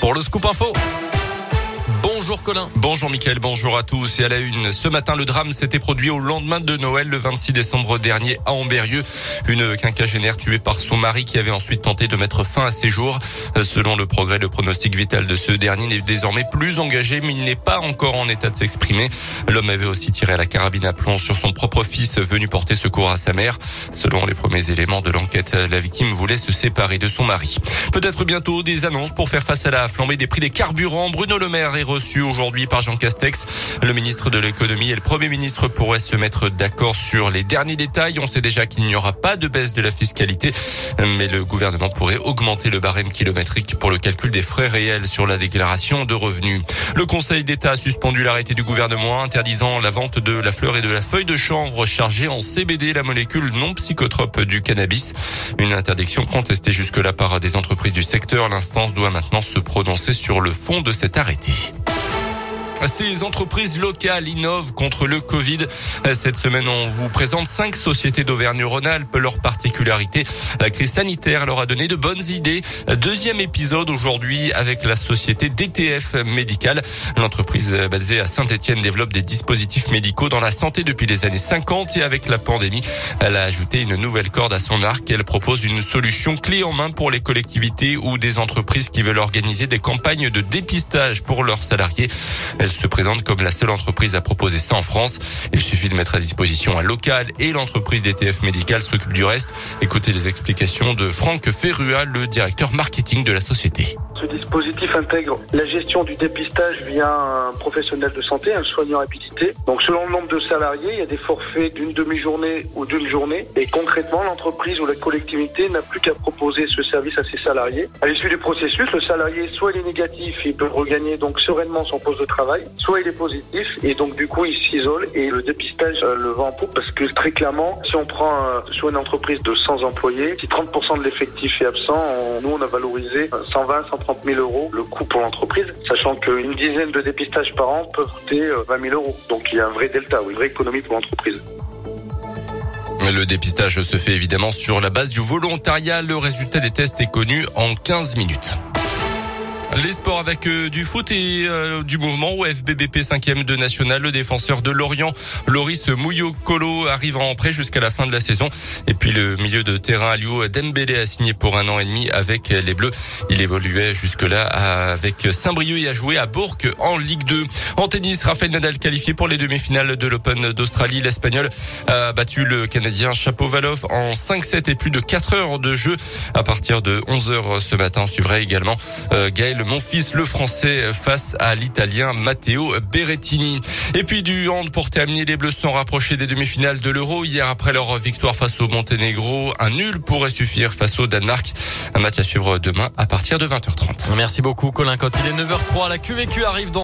pour le scoop info. Bonjour Colin. Bonjour Mickaël, bonjour à tous. Et à la une, ce matin, le drame s'était produit au lendemain de Noël, le 26 décembre dernier, à Amberieux. Une quinquagénaire tuée par son mari qui avait ensuite tenté de mettre fin à ses jours. Selon le progrès, le pronostic vital de ce dernier n'est désormais plus engagé, mais il n'est pas encore en état de s'exprimer. L'homme avait aussi tiré à la carabine à plomb sur son propre fils venu porter secours à sa mère. Selon les premiers éléments de l'enquête, la victime voulait se séparer de son mari. Peut-être bientôt des annonces pour faire face à la flambée des prix des carburants. Bruno Le Maire est reçu aujourd'hui par Jean Castex. Le ministre de l'économie et le premier ministre pourraient se mettre d'accord sur les derniers détails. On sait déjà qu'il n'y aura pas de baisse de la fiscalité, mais le gouvernement pourrait augmenter le barème kilométrique pour le calcul des frais réels sur la déclaration de revenus. Le Conseil d'État a suspendu l'arrêté du gouvernement interdisant la vente de la fleur et de la feuille de chanvre chargée en CBD, la molécule non psychotrope du cannabis. Une interdiction contestée jusque-là par des entreprises du secteur. L'instance doit maintenant se prononcer sur le fond de cet arrêté. Ces entreprises locales innovent contre le Covid. Cette semaine, on vous présente cinq sociétés d'Auvergne-Rhône-Alpes. Leur particularité, la crise sanitaire leur a donné de bonnes idées. Deuxième épisode aujourd'hui avec la société DTF Médical. L'entreprise basée à Saint-Etienne développe des dispositifs médicaux dans la santé depuis les années 50 et avec la pandémie, elle a ajouté une nouvelle corde à son arc. Elle propose une solution clé en main pour les collectivités ou des entreprises qui veulent organiser des campagnes de dépistage pour leurs salariés. Se présente comme la seule entreprise à proposer ça en France. Il suffit de mettre à disposition un local et l'entreprise DTF Médical s'occupe du reste. Écoutez les explications de Franck Ferrua, le directeur marketing de la société. Ce dispositif intègre la gestion du dépistage via un professionnel de santé, un soignant habilité. Donc selon le nombre de salariés, il y a des forfaits d'une demi-journée ou d'une journée. Et concrètement, l'entreprise ou la collectivité n'a plus qu'à proposer ce service à ses salariés. À l'issue du processus, le salarié, soit il est négatif, il peut regagner donc sereinement son poste de travail, soit il est positif et donc du coup il s'isole et le dépistage euh, le vend en poupe parce que très clairement, si on prend euh, sur une entreprise de 100 employés, si 30% de l'effectif est absent, nous on a valorisé 120, 130 000 euros le coût pour l'entreprise, sachant qu'une dizaine de dépistages par an peut coûter 20 euh, 000 euros. Donc il y a un vrai delta, une vraie économie pour l'entreprise. Le dépistage se fait évidemment sur la base du volontariat. Le résultat des tests est connu en 15 minutes. Les sports avec euh, du foot et euh, du mouvement au FBBP 5e de national. Le défenseur de Lorient, Loris Mouyokolo, arrive en prêt jusqu'à la fin de la saison. Et puis le milieu de terrain Aliou Dembélé a signé pour un an et demi avec les Bleus. Il évoluait jusque-là avec Saint-Brieuc et a joué à Bourg en Ligue 2. En tennis, Rafael Nadal qualifié pour les demi-finales de l'Open d'Australie. L'Espagnol a battu le Canadien Chapovalov en 5-7 et plus de 4 heures de jeu. À partir de 11 heures ce matin, on suivra également euh, Gaël mon fils, le français, face à l'italien Matteo Berrettini. Et puis du hand pour terminer, les Bleus sont rapprochés des demi-finales de l'Euro. Hier, après leur victoire face au Monténégro, un nul pourrait suffire face au Danemark. Un match à suivre demain à partir de 20h30. Merci beaucoup Colin Cotte. Il est 9h03, la QVQ arrive dans